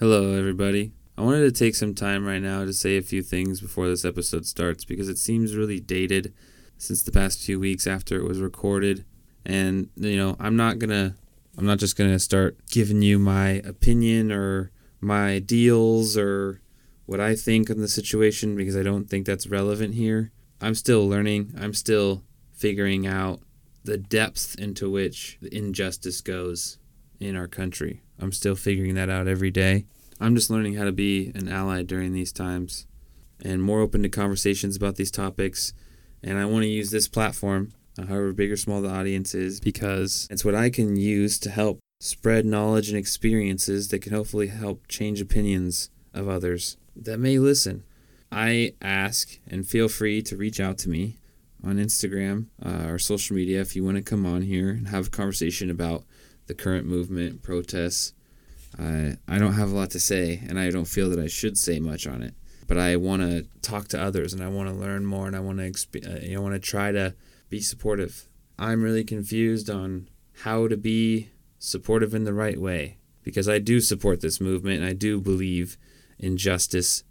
Hello, everybody. I wanted to take some time right now to say a few things before this episode starts because it seems really dated since the past few weeks after it was recorded. And, you know, I'm not going to, I'm not just going to start giving you my opinion or my deals or what I think on the situation because I don't think that's relevant here. I'm still learning. I'm still figuring out the depth into which the injustice goes in our country. I'm still figuring that out every day. I'm just learning how to be an ally during these times and more open to conversations about these topics. And I want to use this platform, uh, however big or small the audience is, because it's what I can use to help spread knowledge and experiences that can hopefully help change opinions of others that may listen. I ask and feel free to reach out to me on Instagram uh, or social media if you want to come on here and have a conversation about the current movement, protests. I I don't have a lot to say, and I don't feel that I should say much on it. But I want to talk to others, and I want to learn more, and I want to exp- uh, I want to try to be supportive. I'm really confused on how to be supportive in the right way because I do support this movement, and I do believe in justice,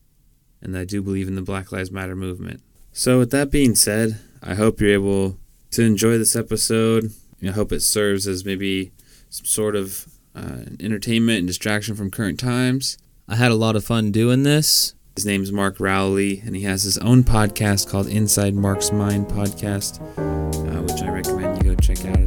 and I do believe in the Black Lives Matter movement. So, with that being said, I hope you're able to enjoy this episode. I hope it serves as maybe some sort of uh, entertainment and distraction from current times. I had a lot of fun doing this. His name's Mark Rowley, and he has his own podcast called Inside Mark's Mind Podcast, uh, which I recommend you go check out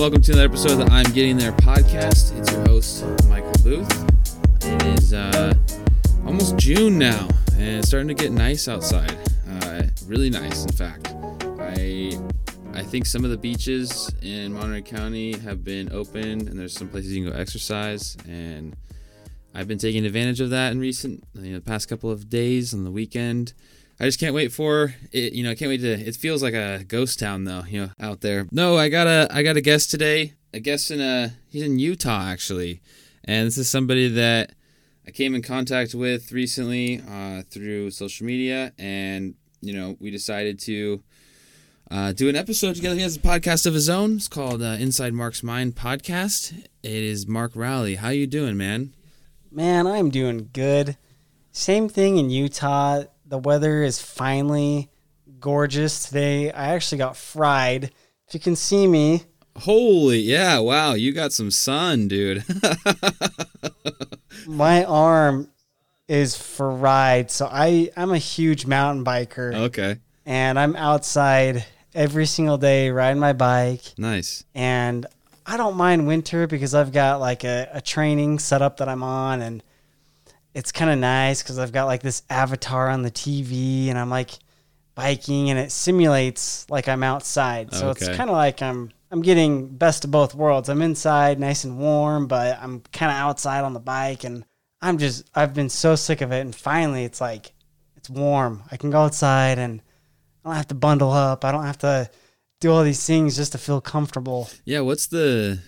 welcome to another episode of the I'm Getting There podcast. It's your host, Michael Booth. It is uh, almost June now, and it's starting to get nice outside. Uh, really nice, in fact. I I think some of the beaches in Monterey County have been opened, and there's some places you can go exercise. And I've been taking advantage of that in recent, you know, the past couple of days on the weekend. I just can't wait for it. You know, I can't wait to. It feels like a ghost town though. You know, out there. No, I got a. I got a guest today. A guest in a. He's in Utah actually, and this is somebody that I came in contact with recently uh, through social media, and you know, we decided to uh, do an episode together. He has a podcast of his own. It's called uh, Inside Mark's Mind Podcast. It is Mark Rowley. How you doing, man? Man, I'm doing good. Same thing in Utah. The weather is finally gorgeous today. I actually got fried. If you can see me, Holy yeah! Wow, you got some sun, dude. my arm is fried. So I I'm a huge mountain biker okay, and I'm outside every single day riding my bike nice. and I don't mind winter because I've got like a, a training setup that I'm on and it's kind of nice because I've got like this avatar on the TV and I'm like biking and it simulates like I'm outside. So it's kind of like I'm I'm getting best of both worlds. I'm inside nice and warm, but I'm kind of outside on the bike and I'm just I've been so sick of it and finally it's like it's warm. I can go outside and I don't have to bundle up. I don't have to do all these things just to feel comfortable. Yeah, what's the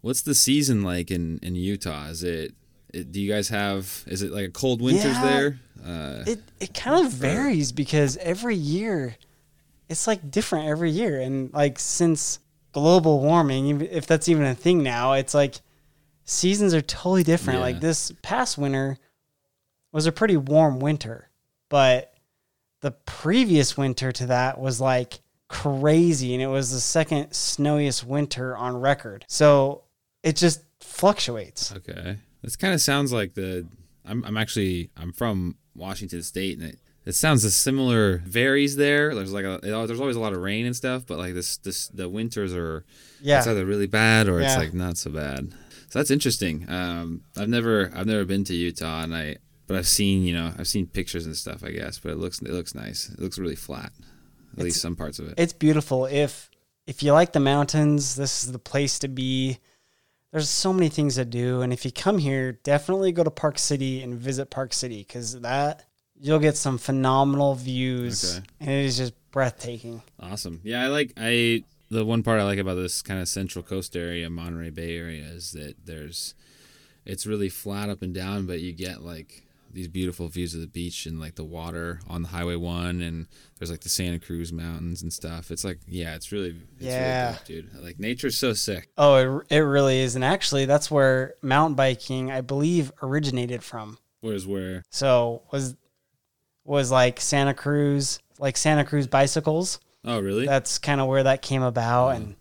what's the season like in in Utah? Is it do you guys have is it like a cold winters Yeah. there? Uh, It it kind of varies because every year it's like different every year and like since global warming if that's even a thing now it's like seasons are totally different Yeah. like this past winter was a pretty warm winter but the previous winter to that was like crazy and it was the second snowiest winter on record so it just fluctuates okay, this kind of sounds like the I'm I'm actually I'm from Washington State and it. It sounds a similar varies there. There's like a there's always a lot of rain and stuff, but like this this the winters are yeah it's either really bad or it's like not so bad. So that's interesting. Um, I've never I've never been to Utah, and I but I've seen you know I've seen pictures and stuff. I guess, but it looks it looks nice. It looks really flat, at It's- least some parts of it. it's beautiful. If if you like the mountains, this is the place to be. There's so many things to do, and if you come here, definitely go to Park City and visit Park City because that you'll get some phenomenal views, Okay. and it is just breathtaking. Awesome. Yeah, I like I the one part I like about this kind of Central Coast area, Monterey Bay area, is that there's it's really flat up and down, but you get like these beautiful views of the beach and like the water on the Highway One, and there's like the Santa Cruz Mountains and stuff. It's like yeah, it's really it's Yeah. really dope, dude. Like nature's so sick. Oh, it, it really is. And actually, that's where mountain biking, I believe, originated from. Whereas where So was was like Santa Cruz, like Santa Cruz bicycles. oh really? That's kind of where that came about, hmm. and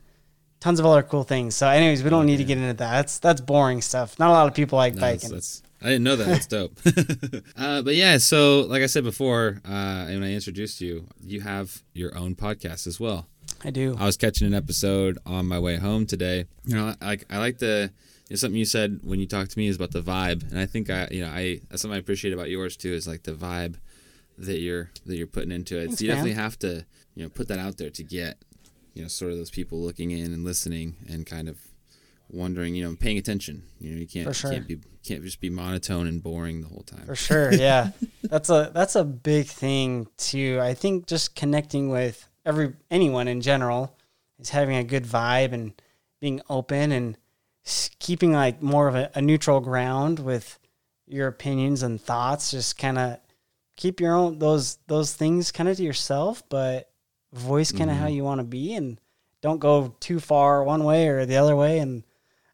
tons of other cool things. So, anyways, we don't oh, need to get into that. That's that's boring stuff. Not a lot of people like No, that's, biking. that's I didn't know that. That's dope. uh, but yeah, so like I said before, uh, when I introduced you, you have your own podcast as well. I do. I was catching an episode on my way home today. You know, like I like the you know, something you said when you talked to me is about the vibe, and I think I you know I that's something I appreciate about yours too is like the vibe that you're that you're putting into it. Thanks, you man. definitely have to you know put that out there to get you know sort of those people looking in and listening and kind of wondering you know paying attention. You know you can't sure. can't be can't just be monotone and boring the whole time. For sure, yeah. that's a that's a big thing too. I think just connecting with every anyone in general is having a good vibe and being open and keeping like more of a, a neutral ground with your opinions and thoughts. Just kind of keep your own those those things kind of to yourself, but voice kind of how mm-hmm. you want to be and don't go too far one way or the other way and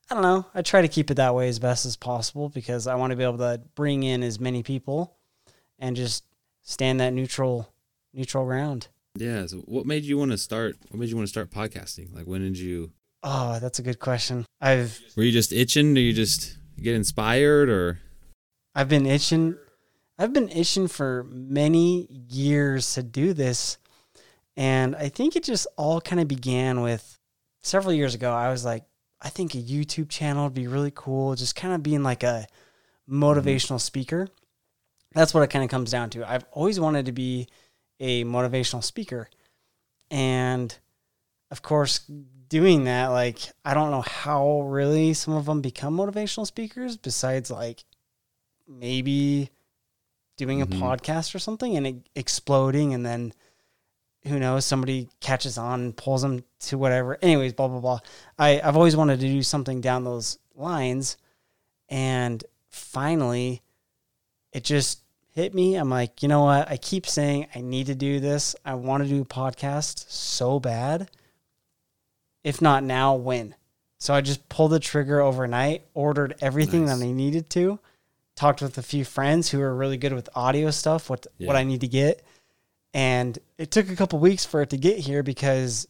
I don't know. I try to keep it that way as best as possible because I want to be able to bring in as many people and just stand that neutral neutral ground. Yeah. So what made you want to start? What made you want to start podcasting? Like when did you? Oh, that's a good question. I've Were you just itching? Or you just get inspired, or I've been itching I've been itching for many years to do this. And I think it just all kind of began with several years ago. I was like, I think a YouTube channel would be really cool, just kind of being like a motivational speaker. That's what it kind of comes down to. I've always wanted to be a motivational speaker. And of course, doing that, like, I don't know how really some of them become motivational speakers besides like maybe doing a Mhm. podcast or something and it exploding and then who knows somebody catches on pulls them to whatever. Anyways blah blah blah. I, i've always wanted to do something down those lines. And finally it just hit me. I'm like you know what? I keep saying i need to do this. I want to do a podcast so bad. If not now when? So i just pulled the trigger overnight ordered everything Nice. that i needed to talked with a few friends who are really good with audio stuff what what i need to get and it took a couple weeks for it to get here because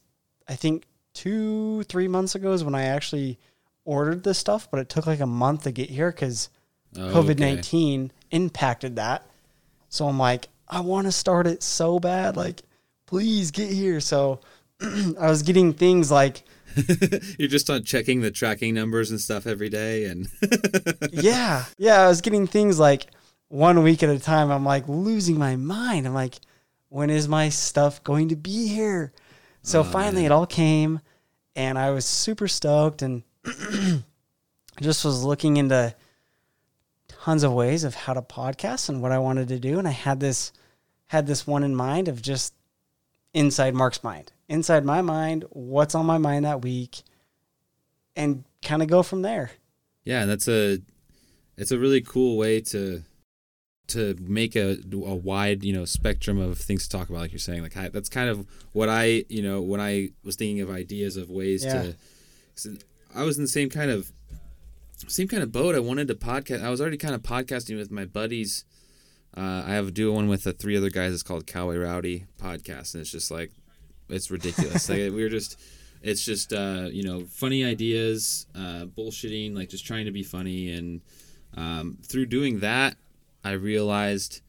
i think two three months ago is when i actually ordered this stuff but it took like a month to get here because Oh, covid-19 impacted that so i'm like i want to start it so bad like please get here so i was getting things like. You're just on checking the tracking numbers and stuff every day, and yeah, yeah. I was getting things like one week at a time. I'm like losing my mind. I'm like, when is my stuff going to be here? So Oh, finally, man. it all came, and I was super stoked, and just was looking into tons of ways of how to podcast and what I wanted to do, and I had this had this one in mind of just inside Mark's mind, inside my mind, what's on my mind that week, and kind of go from there. yeah, that's a it's a really cool way to to make a, a wide you know spectrum of things to talk about like you're saying. Like I, that's kind of what i you know when i was thinking of ideas of ways Yeah. to 'cause i was in the same kind of same kind of boat. I wanted to podcast i was already kind of podcasting with my buddies. Uh, i have a duo one with the three other guys. It's called cowboy rowdy podcast and it's just like it's ridiculous. Like we were just it's just uh, you know funny ideas uh, bullshitting like just trying to be funny. And um, through doing that i realized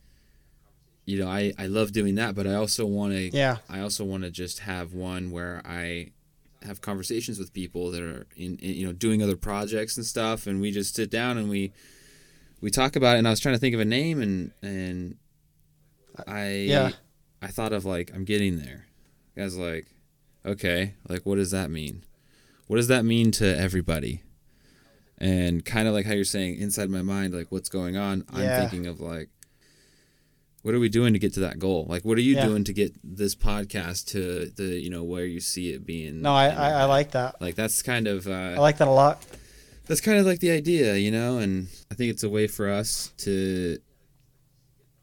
you know i, I love doing that but i also want to Yeah. i also want to just have one where i have conversations with people that are in, in you know doing other projects and stuff and we just sit down and we we talk about it and i was trying to think of a name and and i Yeah. i thought of like i'm getting there i was like okay like what does that mean what does that mean to everybody and kind of like how you're saying inside my mind like what's going on Yeah. i'm thinking of like what are we doing to get to that goal? Like, what are you Yeah. doing to get this podcast to the you know where you see it being? No, I, I, I like that. like that's kind of uh, I like that a lot. that's kind of like the idea, you know, and I think it's a way for us to,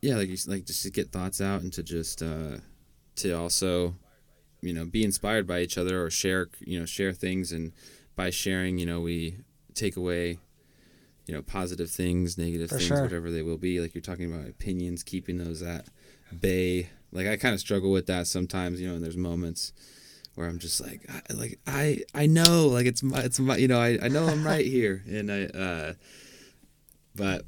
yeah, like you like just to get thoughts out and to just uh, to also, you know, be inspired by each other or share, you know, share things, and by sharing, you know, we take away, you know, positive things, negative For things, sure. whatever they will be. Like you're talking about opinions, keeping those at bay. Like I kind of struggle with that sometimes, you know, and there's moments where I'm just like, I, like I, I know, like it's my, it's my, you know, I, I know I'm right here, and I, uh, but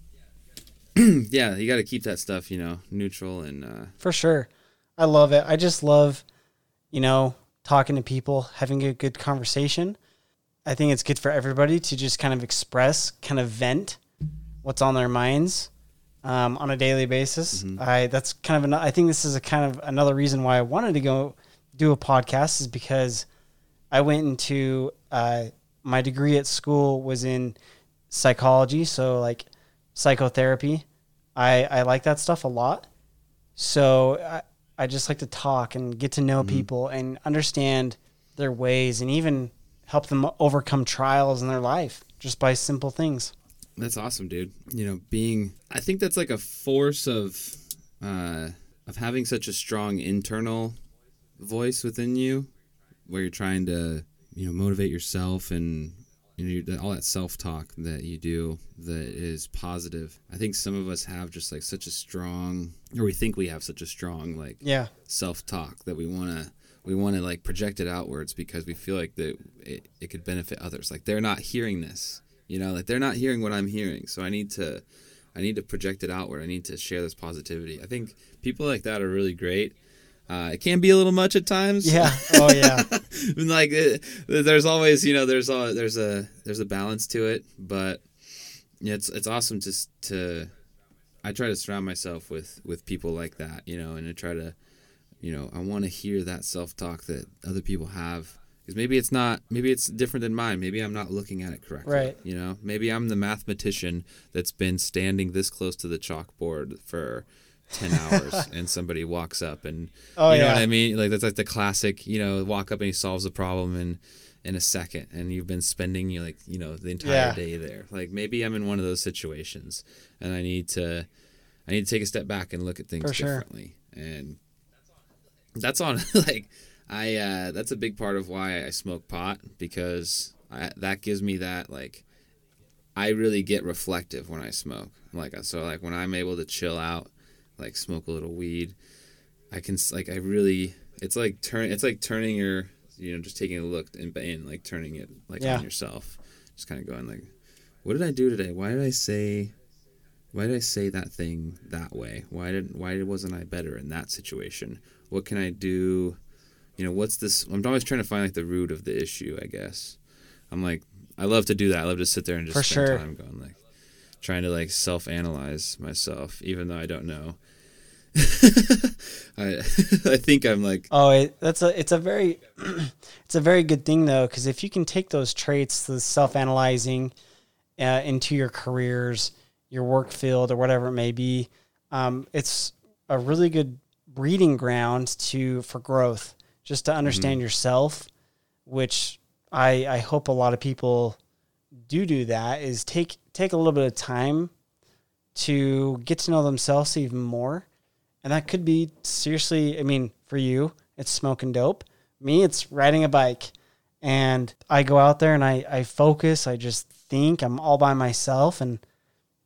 yeah, you got to keep that stuff, you know, neutral and uh, For sure. I love it. I just love, you know, talking to people, having a good conversation. I think it's good for everybody to just kind of express, kind of vent what's on their minds um, on a daily basis. I that's kind of an, I think this is a kind of another reason why I wanted to go do a podcast is because I went into uh, my degree at school was in psychology, so like psychotherapy. I I like that stuff a lot. So I, I just like to talk and get to know people and understand their ways and even help them overcome trials in their life just by simple things. That's awesome, dude. You know, being I think that's like a force of uh of having such a strong internal voice within you where you're trying to, you know, motivate yourself and you know, all that self-talk that you do that is positive. I think some of us have just like such a strong or we think we have such a strong like Yeah. self-talk that we want to we want to like project it outwards because we feel like that it, it could benefit others. Like they're not hearing this you know like they're not hearing what i'm hearing. So i need to i need to project it outward. I need to share this positivity. I think people like that are really great. Uh, it can be a little much at times. Yeah. Oh yeah. Like uh, there's always you know there's all there's a there's a balance to it. But yeah it's it's awesome to s- to I try to surround myself with with people like that you know and I try to you know I want to hear that self talk that other people have because maybe it's not maybe it's different than mine maybe I'm not looking at it correctly Right. you know maybe I'm the mathematician that's been standing this close to the chalkboard for 10 hours and somebody walks up and Oh, you know yeah. what I mean like that's like the classic you know walk up and he solves the problem in in a second and you've been spending you like you know the entire Yeah. day there like maybe I'm in one of those situations and I need to I need to take a step back and look at things For sure. differently and that's on like I uh that's a big part of why I smoke pot because I, that gives me that like I really get reflective when I smoke. Like so like when I'm able to chill out like smoke a little weed I can like I really it's like turn it's like turning your you know just taking a look and, and like turning it like Yeah. on yourself. Just kind of going like what did I do today? Why did I say why did I say that thing that way? Why didn't why wasn't I better in that situation what can I do? You know what's this I'm always trying to find like the root of the issue I guess. I'm like I love to do that. I love to sit there and just For spend sure. time going like trying to like self-analyze myself even though I don't know. I I think I'm like Oh, it, that's a it's a very it's a very good thing though because if you can take those traits, the self analyzing, uh, into your careers, your work field, or whatever it may be, um, it's a really good breeding ground to for growth. Just to understand mm-hmm. yourself, which I I hope a lot of people do do that is take take a little bit of time to get to know themselves even more. And that could be seriously, I mean, for you, it's smoking dope. Me, it's riding a bike. And I go out there and I, I focus, I just think, I'm all by myself. And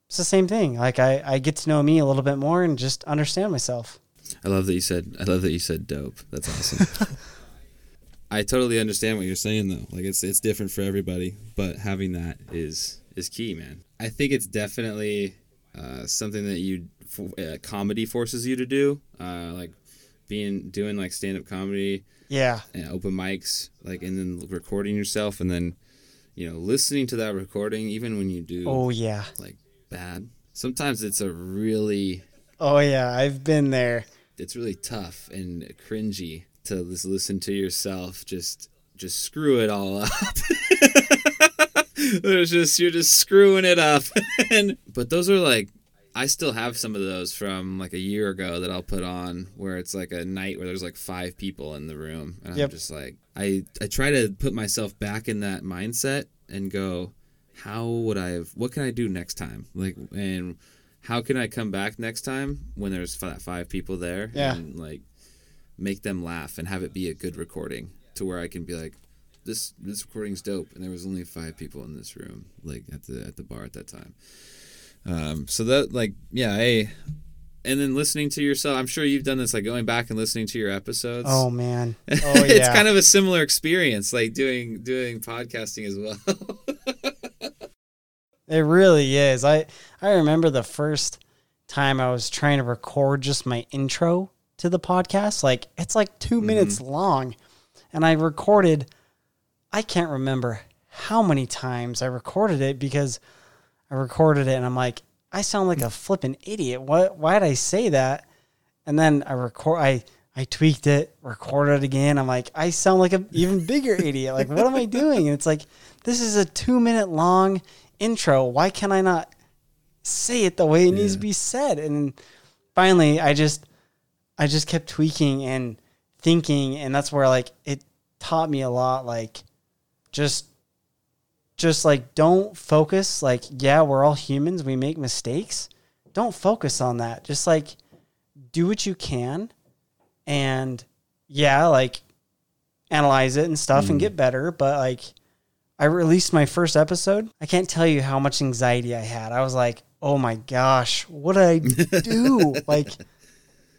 it's the same thing. Like I, I get to know me a little bit more and just understand myself. I love that you said I love that you said dope. That's awesome. I totally understand what you're saying though. Like it's it's different for everybody, but having that is is key, man. I think it's definitely uh, something that you uh, comedy forces you to do, uh, like being doing like stand up comedy Yeah. and open mics, like and then recording yourself and then you know listening to that recording even when you do Oh, yeah. like bad. Sometimes it's a really Oh, yeah. I've been there. It's really tough and cringy to just listen to yourself just just screw it all up. There's just you're just screwing it up. and but those are like I still have some of those from like a year ago that I'll put on where it's like a night where there's like five people in the room and Yep. I'm just like I I try to put myself back in that mindset and go how would I have what can I do next time like and how can I come back next time when there's fi- five people there Yeah. and like make them laugh and have it be a good recording to where I can be like this this recording's dope and there was only five people in this room like at the at the bar at that time um so that like yeah I and then listening to yourself I'm sure you've done this like going back and listening to your episodes Oh man. Oh it's yeah. kind of a similar experience like doing doing podcasting as well It really is. I I remember the first time I was trying to record just my intro to the podcast. Like it's like 2 mm-hmm. minutes long, and I recorded. I can't remember how many times I recorded it because I recorded it and I'm like, I sound like a mm. flippin' idiot. What? Why did I say that? And then I record. I I tweaked it, recorded it again. I'm like, I sound like an even bigger idiot. Like, what am I doing? And it's like, this is a two minute long intro. Why can I not say it the way it needs to be said? And finally, I just, I just kept tweaking and thinking, and that's where like it taught me a lot. Like, just, just like don't focus. Like, yeah, we're all humans. We make mistakes. Don't focus on that. Just like do what you can and yeah, like analyze it and stuff and mm. get better. But like, I released my first episode. I can't tell you how much anxiety I had. I was like, oh my gosh, what did I do? like,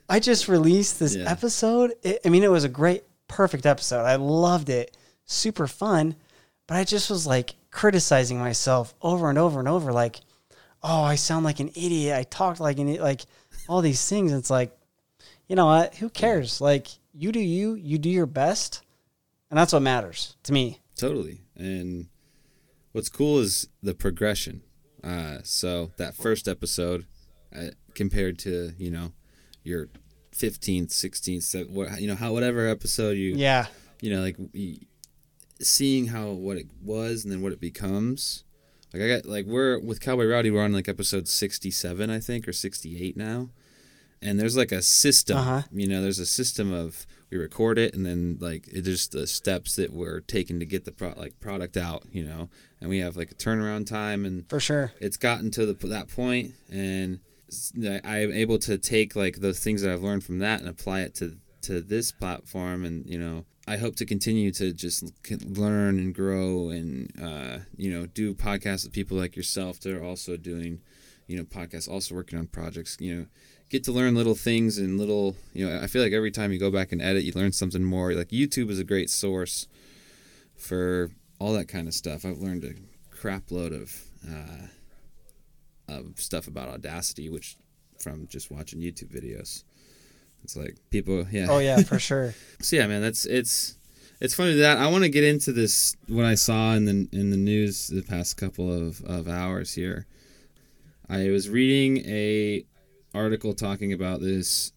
I just released this Yeah. episode. It, I mean, it was a great, perfect episode. I loved it, super fun. But I just was like criticizing myself over and over and over, like, oh, I sound like an idiot. I talked like an like all these things. It's like, you know what? Who cares? Like, you do you, you do your best. And that's what matters to me. Totally. And what's cool is the progression. Uh, so that first episode, uh, compared to you know your fifteenth, sixteenth, what you know how whatever episode you Yeah. you know like seeing how what it was and then what it becomes. Like I got like we're with Cowboy Rowdy, we're on like episode sixty seven, I think, or sixty eight now. And there's like a system, Uh-huh. you know. There's a system of we record it, and then like it's just the steps that we're taking to get the pro- like product out, you know. And we have like a turnaround time, and For sure. it's gotten to the, that point and i am able to take like those things that i've learned from that and apply it to to this platform and you know i hope to continue to just learn and grow and uh, you know do podcasts with people like yourself that are also doing you know podcasts also working on projects you know get to learn little things and little you know i feel like every time you go back and edit you learn something more like youtube is a great source for all that kind of stuff i've learned a crap load of uh, of stuff about Audacity, which from just watching YouTube videos. It's like people, yeah. Oh, yeah, for sure. So yeah, man, that's it's it's funny that I want to get into this. What I saw in the in the news the past couple of, of hours here. I was reading a article talking about this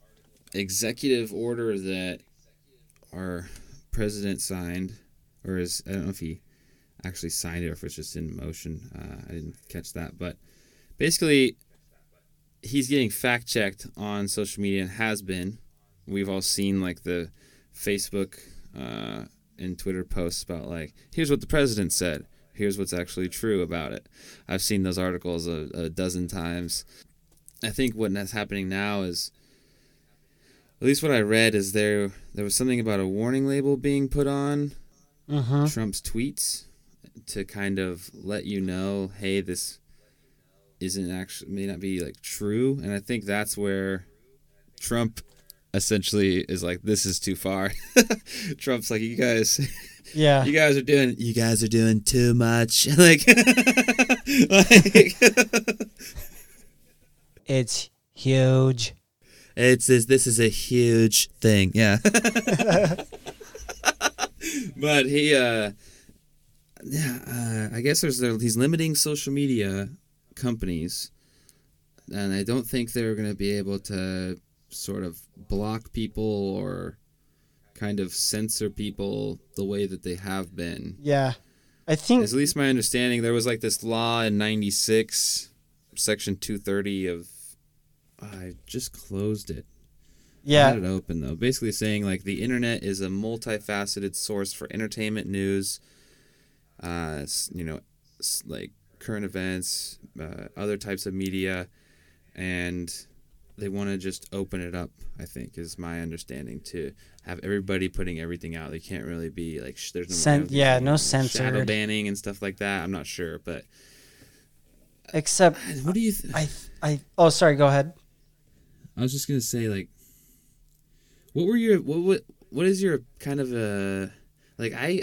executive order that our president signed, or is I don't know if he actually signed it or if it's just in motion. Uh, I didn't catch that, but basically, he's getting fact checked on social media and has been. We've all seen like the Facebook uh, and Twitter posts about like, here's what the president said. Here's what's actually true about it. I've seen those articles a, a dozen times. I think what's happening now is, at least what I read is there there was something about a warning label being put on Mm-hmm. Trump's tweets to kind of let you know, hey, this isn't actually may not be like true, and I think that's where Trump essentially is like, this is too far. Trump's like, you guys, Yeah. you guys are doing, you guys are doing too much. like, like It's huge. It's this. This is a huge thing. Yeah. but he, uh, yeah, uh, I guess there's he's limiting social media companies, and I don't think they're going to be able to sort of block people or kind of censor people the way that they have been. Yeah. I think at least my understanding. There was like this law in '96, Section 230 of I just closed it. I Yeah, had it open though. Basically saying like the internet is a multifaceted source for entertainment news, uh, you know, like current events, uh, other types of media, and they want to just open it up. I think is my understanding to have everybody putting everything out. They can't really be like sh- there's no Cen- I yeah, no shadow banning and stuff like that. I'm not sure, but except what do you? Th- I I oh sorry, go ahead. I was just gonna say, like, what were your what what what is your kind of a like I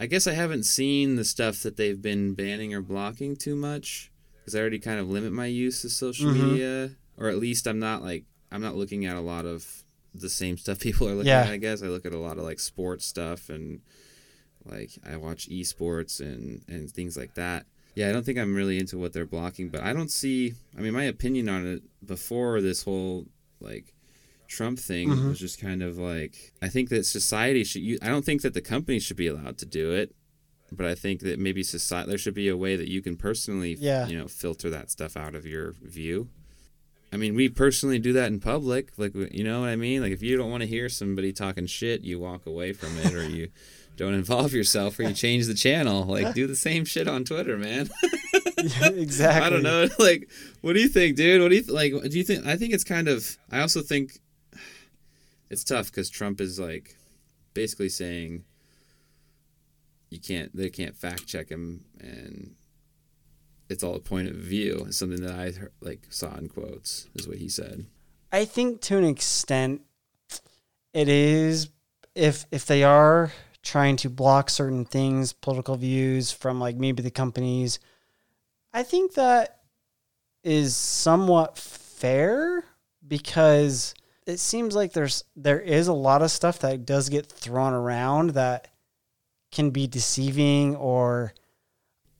I guess I haven't seen the stuff that they've been banning or blocking too much because I already kind of limit my use of social Mhm. media, or at least I'm not like I'm not looking at a lot of the same stuff people are looking Yeah. at. I guess I look at a lot of like sports stuff and like I watch esports and and things like that. Yeah, I don't think I'm really into what they're blocking, but I don't see. I mean, my opinion on it before this whole like Trump thing Mhm. was just kind of like I think that society should. I don't think that the company should be allowed to do it, but I think that maybe society there should be a way that you can personally, Yeah. you know, filter that stuff out of your view. I mean, we personally do that in public. Like, you know what I mean? Like, if you don't want to hear somebody talking shit, you walk away from it, or you don't involve yourself, or you change the channel. Like, do the same shit on Twitter, man. exactly. I don't know. Like, what do you think, dude? What do you th- like? Do you think? I think it's kind of. I also think it's tough because Trump is like basically saying you can't. They can't fact check him, and it's all a point of view. It's Something that I like saw in quotes is what he said. I think to an extent it is if if they are trying to block certain things, political views from like maybe the companies, I think that is somewhat fair because it seems like there's there is a lot of stuff that does get thrown around that can be deceiving or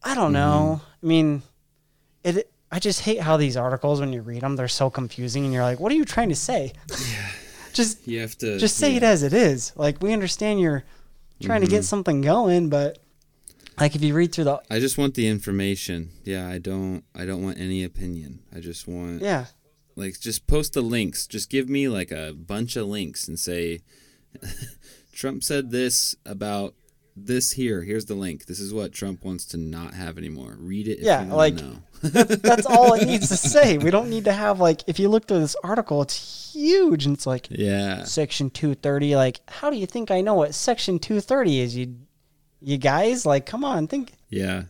I don't know. Mm-hmm. I mean, it I just hate how these articles when you read them they're so confusing and you're like, what are you trying to say? Yeah. just You have to just say yeah. it as it is. Like we understand you're trying to get mm-hmm. something going, but like if you read through the I just want the information. Yeah, I don't. I don't want any opinion. I just want. yeah, like just post the links just give me like a bunch of links and say trump said this about this here here's the link this is what trump wants to not have anymore read it if Yeah, you like- know. that's all it needs to say. We don't need to have like if you look through this article, it's huge and it's like yeah section 230 like how do you think I know what section 230 is? You you guys like come on, think yeah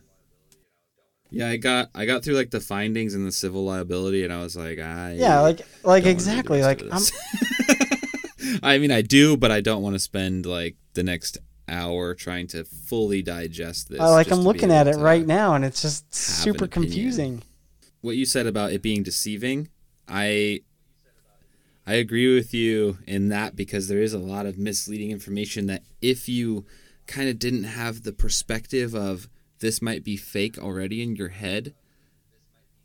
yeah i got i got through like the findings and the civil liability and i was like i yeah, like like don't wanna read the exactly like I'm i mean i do but i don't want to spend like the next hour trying to fully digest this I like I'm looking at it right now and it's just super confusing. what you said about it being deceiving, I I agree with you in that because there is a lot of misleading information that if you kind of didn't have the perspective of this might be fake already in your head,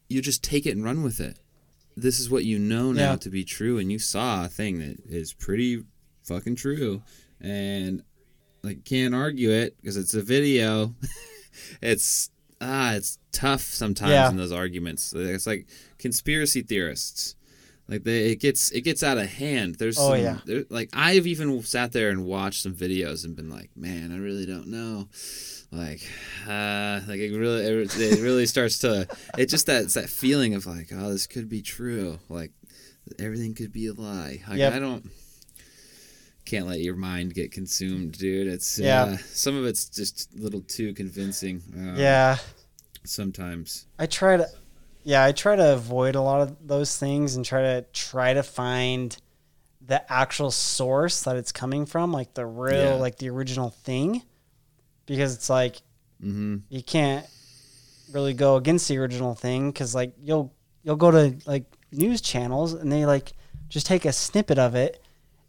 you just take it and run with it. This is what you know now Yeah. to be true and you saw a thing that is pretty fucking true and like can't argue it because it's a video. it's ah, it's tough sometimes Yeah. in those arguments. It's like conspiracy theorists. Like they, it gets it gets out of hand. There's Oh, some, yeah. there, like I've even sat there and watched some videos and been like, man, I really don't know. Like, uh, like it really, it, it really starts to. It just that it's that feeling of like, oh, this could be true. Like everything could be a lie. Like Yep. I don't can't let your mind get consumed, dude. It's Yeah. uh, some of it's just a little too convincing. Um, Yeah. sometimes. I try to yeah, I try to avoid a lot of those things and try to try to find the actual source that it's coming from, like the real Yeah. like the original thing. Because it's like Mm-hmm. you can't really go against the original thing cuz like you'll you'll go to like news channels and they like just take a snippet of it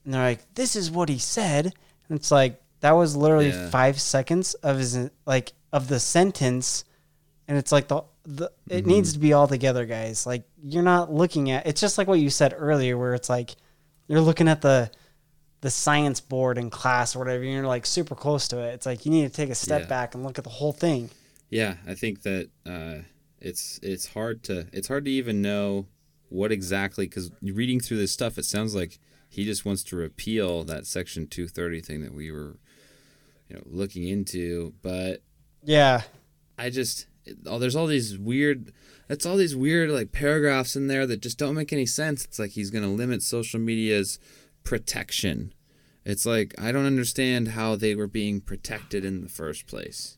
and they're like this is what he said and it's like that was literally Yeah. 5 seconds of his like of the sentence and it's like the, the it Mm-hmm. needs to be all together guys like you're not looking at it's just like what you said earlier where it's like you're looking at the the science board in class or whatever and you're like super close to it it's like you need to take a step Yeah. back and look at the whole thing Yeah, I think that uh, it's it's hard to it's hard to even know what exactly because reading through this stuff, it sounds like he just wants to repeal that Section 230 thing that we were, you know, looking into. But Yeah. I just oh, there's all these weird. It's all these weird like paragraphs in there that just don't make any sense. It's like he's going to limit social media's protection. It's like I don't understand how they were being protected in the first place.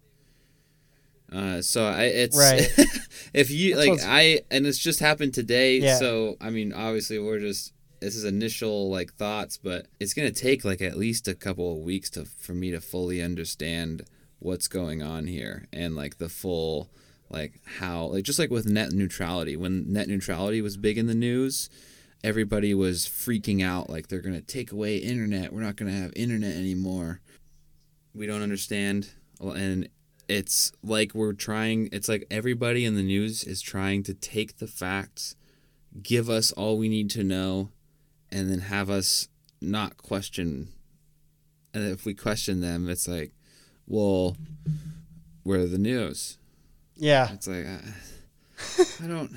Uh, so I it's Right. if you That's like I and it's just happened today. Yeah. So I mean, obviously we're just this is initial like thoughts, but it's gonna take like at least a couple of weeks to for me to fully understand what's going on here and like the full like how like just like with net neutrality. When net neutrality was big in the news everybody was freaking out like they're going to take away internet. We're not going to have internet anymore. We don't understand. And it's like we're trying it's like everybody in the news is trying to take the facts give us all we need to know and then have us not question and if we question them it's like well where are the news Yeah. it's like I, I don't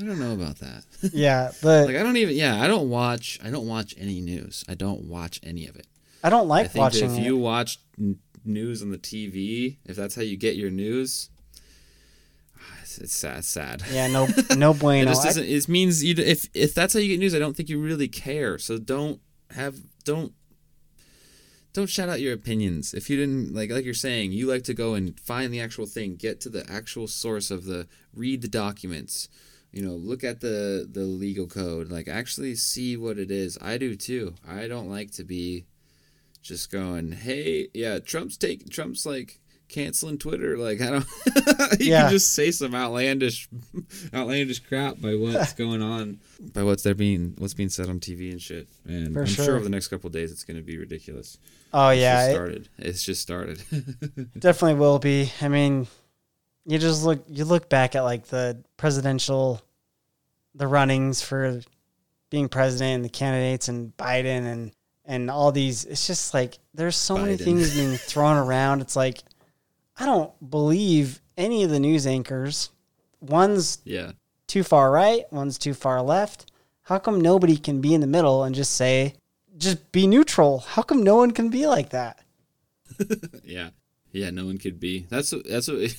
i don't know about that Yeah. but like i don't even yeah i don't watch i don't watch any news i don't watch any of it I don't i like that watching if you watch n- news on the tv if that's how you get your news it's, sad sad. Yeah, no no it just doesn't it means you if if that's how you get news i don't think you really care. So don't have don't don't shout out your opinions. If you didn't like like you're saying you like to go and find the actual thing get to the actual source of the read the documents you know look at the the legal code like actually see what it is. I do too. I don't like to be just going hey yeah trump's taking trump's like canceling twitter like i don't you Yeah. can just say some outlandish outlandish crap by what's going on by what's there being what's being said on tv and shit and For i'm sure. sure. over the next couple of days it's going to be ridiculous oh it's yeah, just it it's just started definitely will be. I mean, you just look you look back at like the presidential the runnings for being president and the candidates and Biden and and all these it's just like there's so many things being thrown around. It's like I don't believe any of the news anchors. One's yeah too far right, one's too far left. How come nobody can be in the middle and just say, just be neutral? How come no one can be like that? yeah yeah no one could be that's what that's what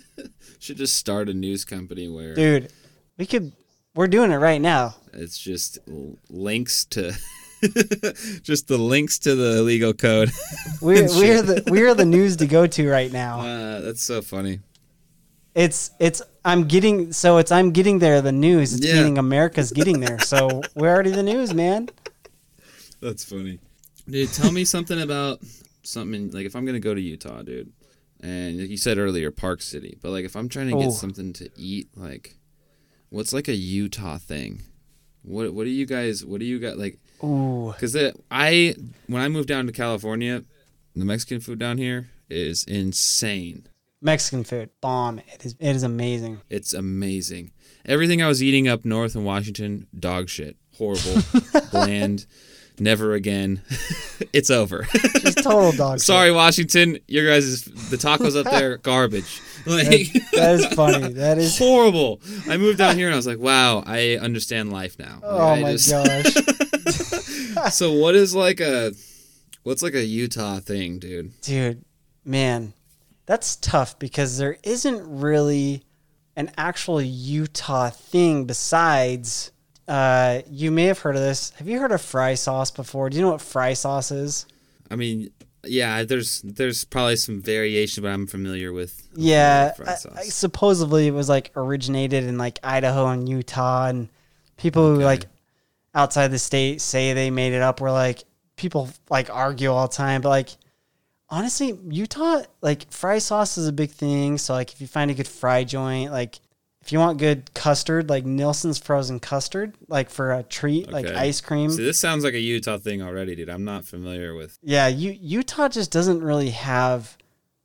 should just start a news company where Dude, we could, we're doing it right now. it's just links to just the links to the legal code We're, we're the, we're the news to go to right now. uh, that's so funny It's, it's, I'm getting, so it's, I'm getting there, the news. It's Yeah. meaning America's getting there. So we're already the news, man. That's funny. Dude, tell me something about something like if I'm gonna go to Utah, dude, and like you said earlier, Park City, but like if I'm trying to get Oh. something to eat, like what's like a Utah thing? What what do you guys what do you got like? Ooh. Because I when I moved down to California, the Mexican food down here is insane. Mexican food, bomb. It is, it is amazing. It's amazing. Everything I was eating up north in Washington, dog shit, horrible, bland, never again. it's over. Just total dog. shit. Sorry, Washington. Your guys' the tacos up there, garbage. Like That is funny. That is, horrible. I moved down here and I was like, wow, I understand life now. Oh I my just- gosh. So what is like a what's like a Utah thing, dude? Dude, man, that's tough because there isn't really an actual Utah thing besides. Uh, you may have heard of this. Have you heard of fry sauce before? Do you know what fry sauce is? I mean, yeah, there's there's probably some variation, but I'm familiar with Yeah, fry I, sauce. I, supposedly it was like originated in like Idaho and Utah, and people who like outside the state say they made it up. Were like people like argue all the time, but like honestly, Utah like fry sauce is a big thing. So like if you find a good fry joint, like if you want good custard, like Nielsen's frozen custard, like for a treat, like ice cream. See, this sounds like a Utah thing already, dude. I'm not familiar with. Yeah, U- Utah just doesn't really have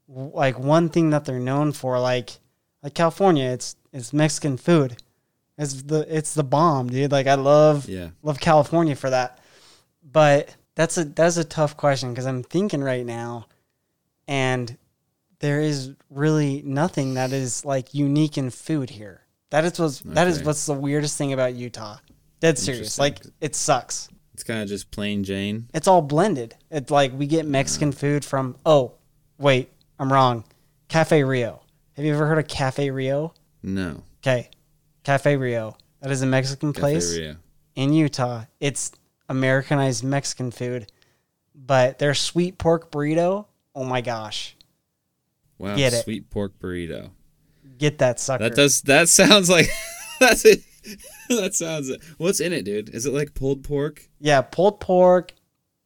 like one thing that they're known for. Like like California, it's it's Mexican food. It's the it's the bomb, dude. Like I love Yeah. love California for that. But that's a that's a tough question because I'm thinking right now, and there is really nothing that is like unique in food here. That is what's that is what's the weirdest thing about Utah. Dead serious. Like it sucks. It's kind of just plain Jane. It's all blended. It's like we get Mexican uh-huh. food from oh, wait, I'm wrong. Cafe Rio. Have you ever heard of Cafe Rio? No. Okay. Cafe Rio. That is a Mexican place Cafe Rio. in Utah. It's Americanized Mexican food. But their sweet pork burrito, oh my gosh. Wow. Get it. Sweet pork burrito. Get that sucker. That does. That sounds like. that's it. that sounds. What's in it, dude? Is it like pulled pork? Yeah, pulled pork,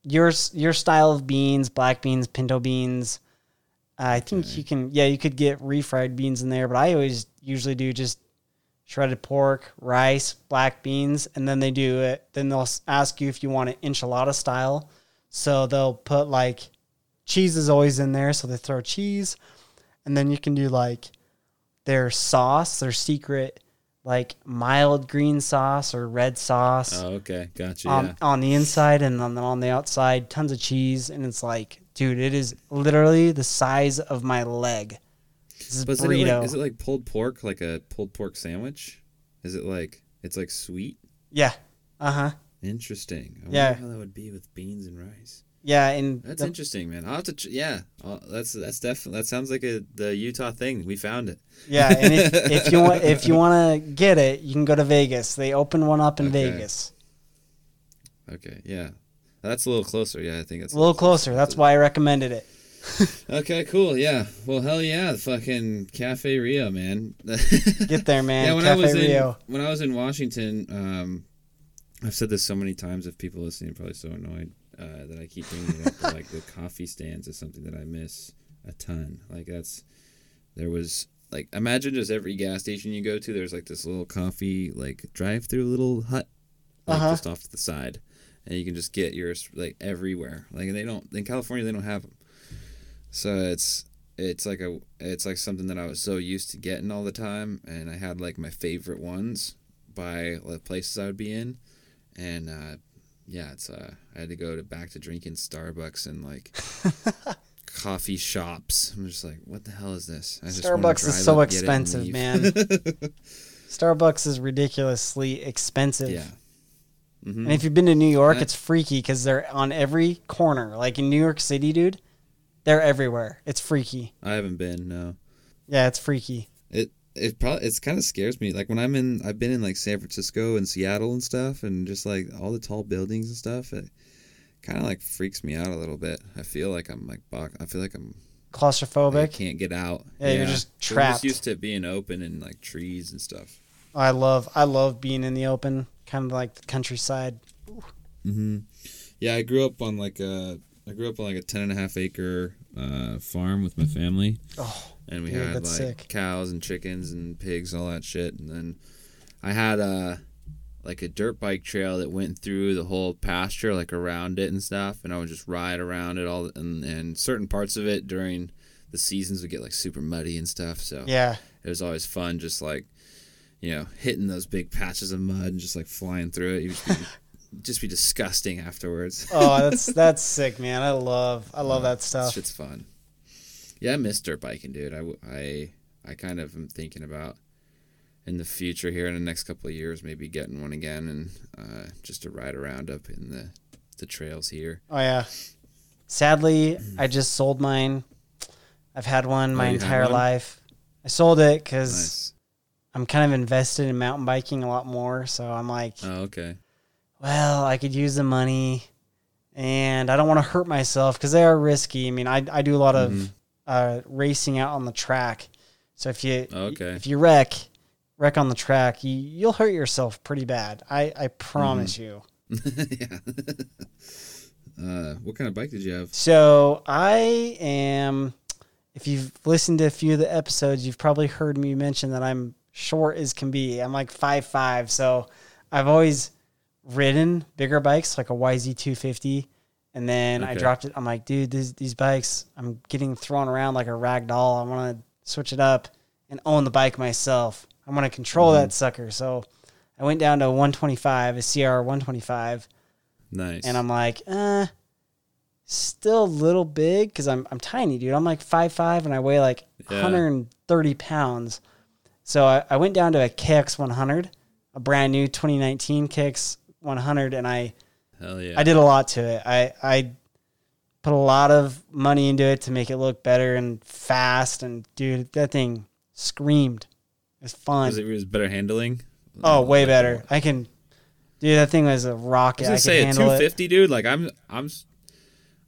your your style of beans, black beans, pinto beans. Uh, I think Okay. you can. Yeah, you could get refried beans in there, but I always usually do just shredded pork, rice, black beans, and then they do it. Then they'll ask you if you want it enchilada style. So they'll put like cheese is always in there, so they throw cheese, and then you can do like their sauce, their secret like mild green sauce or red sauce Oh, okay. Gotcha. on, yeah. on the inside and then on the outside, tons of cheese, and it's like, dude, it is literally the size of my leg. This is But it, like, is it like pulled pork, like a pulled pork sandwich? Is it like it's like sweet? yeah, uh huh, Interesting. I Yeah. how that would be with beans and rice. yeah, and That's the- interesting, man. I'll have to. Ch- yeah, I'll, that's that's definitely that sounds like a the Utah thing. We found it. yeah, and if, if you want if you want to get it, you can go to Vegas. They open one up in Okay. Vegas. Okay, yeah, that's a little closer. Yeah, I think it's It's a little closer. That's why I recommended it. Okay, cool. Yeah. Well, hell yeah, fucking Cafe Rio, man. Get there, man. yeah, when Cafe I was Rio. in when I was in Washington, um, I've said this so many times. If people listening are probably so annoyed uh, that I keep bringing it up, but like the coffee stands is something that I miss a ton. Like that's there was like imagine just every gas station you go to, there's like this little coffee like drive through little hut, like Uh-huh. just off to the side, and you can just get yours like everywhere. Like they don't in California they don't have them, so it's it's like a it's like something that I was so used to getting all the time, and I had like my favorite ones by the places I would be in, and uh, yeah, it's uh, I had to go to back to drinking Starbucks and like coffee shops. I'm just like, what the hell is this? Starbucks is so up, get it, and expensive, man. Starbucks is ridiculously expensive. yeah. hmm And if you've been to New York, I- it's freaky because they're on every corner. Like in New York City, dude, they're everywhere. It's freaky. I haven't been. No. Yeah, it's freaky. It it probably it's kind of scares me. Like when I'm in, I've been in like San Francisco and Seattle and stuff, and just like all the tall buildings and stuff. It kind of like freaks me out a little bit. I feel like I'm like. I feel like I'm I Claustrophobic. can't get out. Yeah, you're just trapped. just used to being open and like trees and stuff. I love, I love being in the open, kind of like the countryside. Mm-hmm. Yeah, I grew up on like a I grew up on like a ten and a half acre uh, farm with my family. Oh, and we Dude, had like sick. cows and chickens and pigs all that shit. And then i had a like a dirt bike trail that went through the whole pasture like around it and stuff. And i would just ride around it all and, and certain parts of it during the seasons would get like super muddy and stuff. So yeah, it was always fun just like you know hitting those big patches of mud and just like flying through it. You just be, just be disgusting afterwards oh, that's that's sick, man. I love, I love that That stuff. shit's fun. Yeah, I miss dirt biking, dude. I I I kind of am thinking about in the future here in the next couple of years maybe getting one again and uh, just to ride around up in the the trails here. Oh yeah. Sadly, I just sold mine. I've had one my you had entire one? life. I sold it because Nice. I'm kind of invested in mountain biking a lot more. So I'm like, Oh, okay. Well, I could use the money, and I don't want to hurt myself because they are risky. I mean, I I do a lot of uh, racing out on the track. So if you okay. if you wreck wreck on the track, you you'll hurt yourself pretty bad. I I promise you. yeah. uh, what kind of bike did you have? So I am. If you've listened to a few of the episodes, you've probably heard me mention that I'm short as can be. I'm like five five, so I've always ridden bigger bikes like a YZ250, and then I dropped it. I'm like, dude, these these bikes, I'm getting thrown around like a rag doll. I want to switch it up and own the bike myself. I want to control Mm-hmm. that sucker. So I went down to 125, a CR 125 Nice. and I'm like, uh, still a little big because I'm I'm tiny, dude. I'm like five five and I weigh like Yeah. 130 pounds, So I, I went down to a KX 100, a brand new 2019 KX 100, and I Hell yeah. I did a lot to it. I I put a lot of money into it to make it look better and fast. And dude, that thing screamed. It was fun. Was it was better handling? oh, way Like, better. Uh, I can. Dude, that thing was a rocket. was I, gonna could say it. 250, dude. Like I'm, I'm,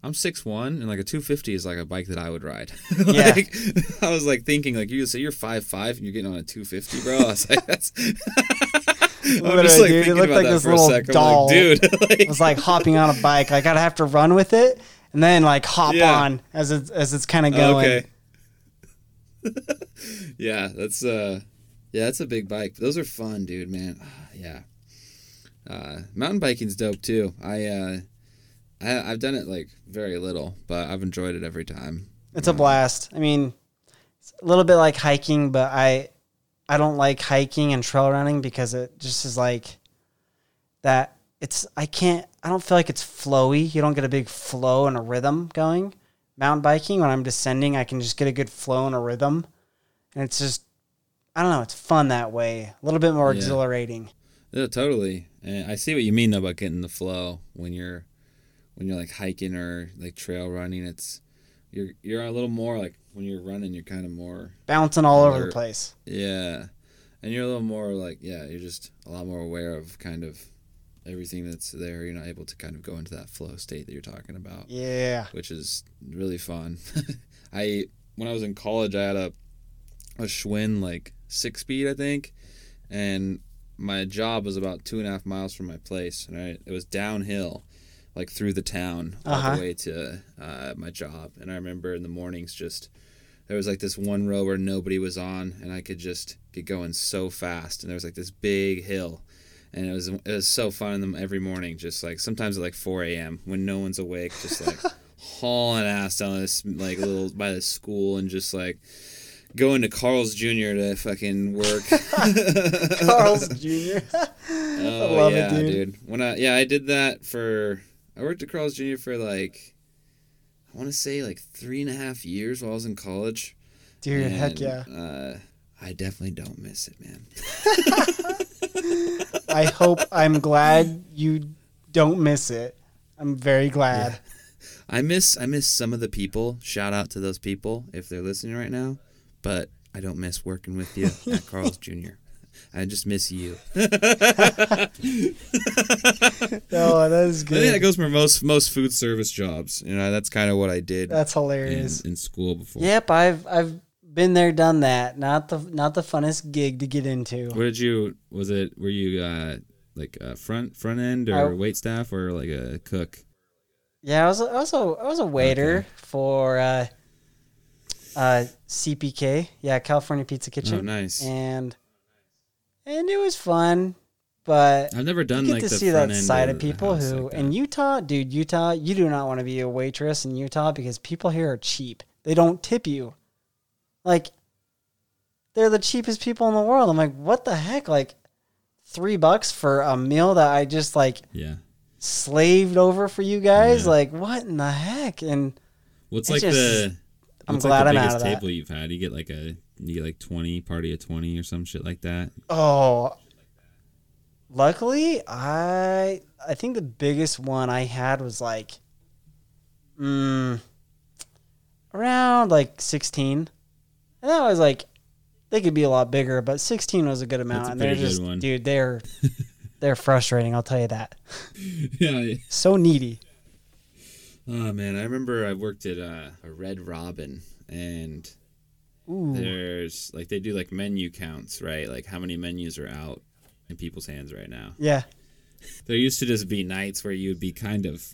I'm six one, and like a 250 is like a bike that I would ride. Yeah. I was like thinking, like you say you're five five and you're getting on a 250, bro. I was like, that's. I'm Literally, dude, it looked like this little doll. Like, dude. like, It was like hopping on a bike. Like I'd have to run with it and then like hop Yeah. on as it's as it's kind of going. okay. yeah, that's uh, yeah, that's a big bike. Those are fun, dude, man. yeah. Uh, mountain biking's dope too. I uh, I I've done it like very little, but I've enjoyed it every time. It's a blast. I mean, it's a little bit like hiking, but I I don't like hiking and trail running because it just is like that it's I can't I don't feel like it's flowy. You don't get a big flow and a rhythm going. Mountain biking when I'm descending, I can just get a good flow and a rhythm. And it's just I don't know, it's fun that way. A little bit more Yeah. exhilarating. Yeah, totally. And I see what you mean though about getting the flow when you're when you're like hiking or like trail running. It's you're you're a little more like when you're running. You're kind of more Bouncing all over the place. yeah, and you're a little more like yeah. You're just a lot more aware of kind of everything that's there. You're not able to kind of go into that flow state that you're talking about, Yeah. which is really fun. I when I was in college, I had a a Schwinn like six speed, I think, and my job was about two and a half miles from my place. Right, it was downhill, like through the town all Uh-huh. the way to uh, my job. And I remember in the mornings, just there was like this one row where nobody was on, and I could just get going so fast. And there was like this big hill. And it was it was so fun in them every morning, just like sometimes at like 4 a.m. when no one's awake, just like hauling ass down this like little by the school and just like going to Carl's Jr. to fucking work. Carl's Jr. Oh love it, yeah, dude. When I yeah, I did that for I worked at Carl's Jr. for like I want to say like three and a half years while I was in college. Dude, heck yeah. Uh, I definitely don't miss it, man. I hope I'm glad you don't miss it. I'm very glad. I miss I miss some of the people. Shout out to those people if they're listening right now. But I don't miss working with you at Carl's Jr. I just miss you. Oh, that is good. I think that goes for most most food service jobs. You know, that's kind of what I did That's hilarious. in school before. Yep, I've I've been there, done that. Not the not the funnest gig to get into. What did you? Was it? Were you uh, like uh, front front end or I- wait staff or like a cook? Yeah, I was a, I was a, I was a waiter for uh, uh, CPK. Yeah, California Pizza Kitchen. Oh, nice. And and it was fun, but I've never done you get like to see that side of people who like in Utah, dude, Utah, you do not want to be a waitress in Utah because people here are cheap. They don't tip you. Like they're the cheapest people in the world. I'm like, what the heck? Like three bucks for a meal that I just like yeah. slaved over for you guys? Yeah. Like what in the heck? And What's like just- the? I'm glad like I'm the out biggest of that. table you've had. You get like a you get like twenty party of twenty or some shit like that. oh luckily I I think the biggest one I had was like mm, around like 16. And that was like they could be a lot bigger, but 16 was a good amount. A and they're just one. dude, they're they're frustrating, I'll tell you that. yeah. So needy. Oh man, I remember I worked at uh, a Red Robin and Ooh. there's like they do like menu counts, right? Like how many menus are out in people's hands right now. Yeah. There used to just be nights where you'd be kind of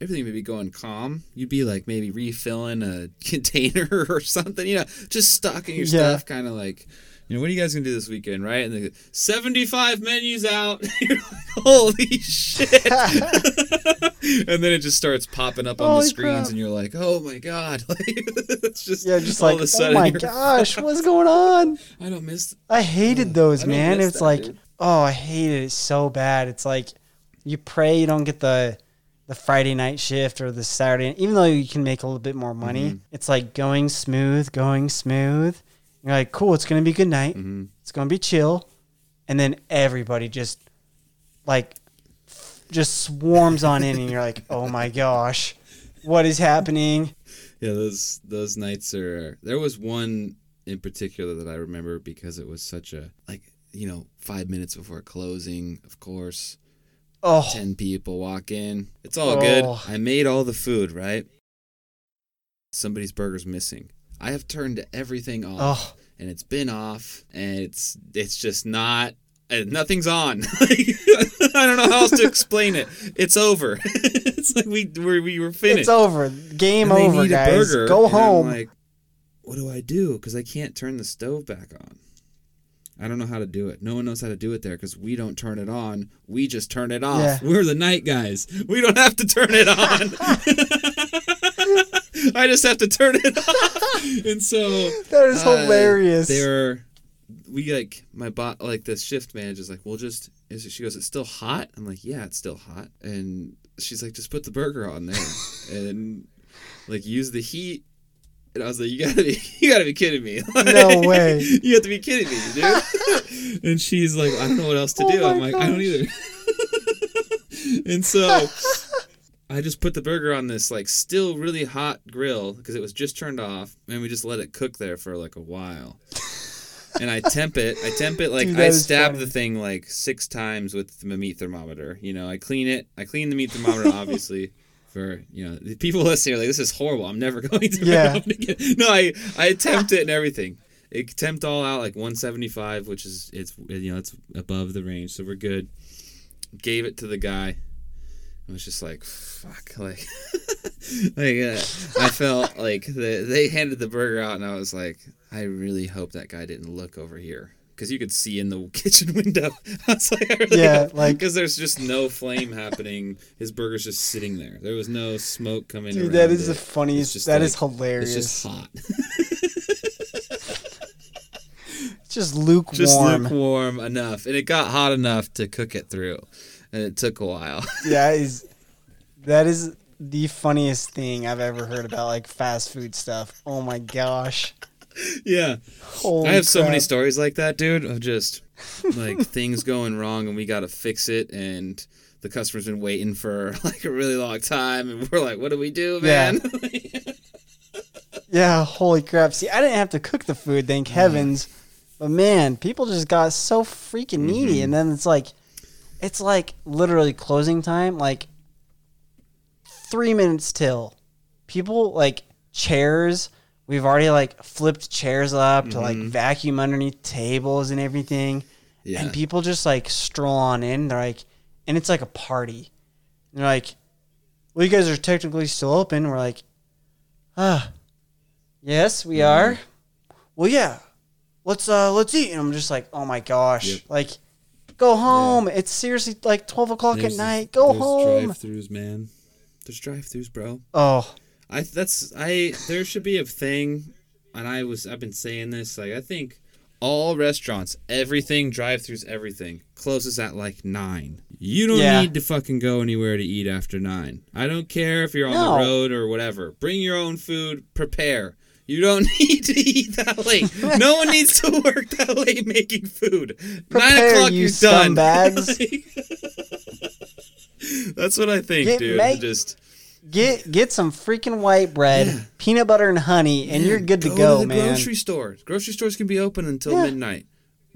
everything would be going calm. You'd be like maybe refilling a container or something, you know, just stocking your Yeah. stuff, kind of like, you know, what are you guys gonna do this weekend, right? And they go, seventy-five menus out. You're like, holy shit! and then it just starts popping up on the screens, crap. and you're like, oh my god! It's just Yeah, just all like of a oh my gosh, what's going on? I don't miss. I hated those, I man. It's that, like, dude. oh, I hated it so bad. It's like you pray you don't get the the Friday night shift or the Saturday, even though you can make a little bit more money. Mm-hmm. It's like going smooth, going smooth, You're like, cool, it's gonna be good night. hmm It's gonna be chill, and then everybody just like just swarms on in, and you're like, oh my gosh, what is happening? Yeah, those those nights are. There was one in particular that I remember because it was such a like you know five minutes before closing, of course. Oh, Ten people walk in. It's all good. Oh. I made all the food right. Somebody's burger's missing. I have turned everything off, oh, and it's been off, and it's it's just not. And nothing's on. Like, I don't know how else to explain it. It's over. it's like we we we were finished. it's over. Game And over, guys. Go home. like, what do I do? Because I can't turn the stove back on. I don't know how to do it. No one knows how to do it there because we don't turn it on. We just turn it off. Yeah. We're the night guys. We don't have to turn it on. I just have to turn it off. And so that is uh, hilarious. They're we like my bot like the shift manager's like, well, just is it, she goes, it's still hot. I'm like, yeah, it's still hot. And she's like, just put the burger on there and like use the heat. And I was like, you gotta be, you gotta be kidding me. No way. you have to be kidding me, dude. and she's like, I don't know what else to Oh do. I'm like, I don't either. and so I just put the burger on this like still really hot grill because it was just turned off, and we just let it cook there for like a while. And I temp it. I temp it like Dude, I stab funny. the thing like six times with the meat thermometer. You know, I clean it. I clean the meat thermometer obviously. For you know, the people listening are like, "This is horrible. I'm never going to." Yeah. again." No, I I tempt it and everything. It temped all out like 175, which is it's you know it's above the range, so we're good. Gave it to the guy. I was just like, fuck, like, like uh, I felt like the, they handed the burger out, and I was like, I really hope that guy didn't look over here because you could see in the kitchen window. I was like, I really Yeah, hope- like- because there's just no flame happening. His burger's just sitting there. There was no smoke coming. Dude, that is it. the funniest. just That is like- hilarious. It's just hot. It's just lukewarm. just lukewarm enough, and it got hot enough to cook it through, and it took a while. Yeah, is that is the funniest thing I've ever heard about like fast food stuff. Oh my gosh. yeah, Holy I have so many stories like that, dude. Of just like things going wrong, and we got to fix it, and the customer's been waiting for like a really long time, and we're like, "What do we do, Yeah. man?" Yeah, holy crap. See, I didn't have to cook the food, thank mm. heavens. But man, people just got so freaking needy mm-hmm. and then it's like it's like literally closing time like 3 minutes till. People like chairs, we've already like flipped chairs up to like vacuum underneath tables and everything. yeah, And people just like stroll on in. They're like, and it's like a party. And they're like, well, you guys are technically still open. We're like, ah, yes, we are. Well, yeah, let's uh, let's eat. And I'm just like, oh my gosh, Yep. like, go home. It's seriously like 12 o'clock at night. Go home. there's home. Drive-throughs, man. There's drive-throughs, bro. Oh, I that's I there should be a thing, and I was I've been saying this like I think all restaurants, everything drive-throughs, everything closes at like nine. You don't Yeah. need to fucking go anywhere to eat after nine. I don't care if you're on No. the road or whatever. Bring your own food. Prepare. You don't need to eat that late. no one needs to work that late making food. Nine o'clock, you you're done. scumbags. That's what I think, Get- dude. make- Just get get some freaking white bread, peanut butter and honey, and you're good to go, go, to the man. grocery store. Grocery stores can be open until Yeah. midnight.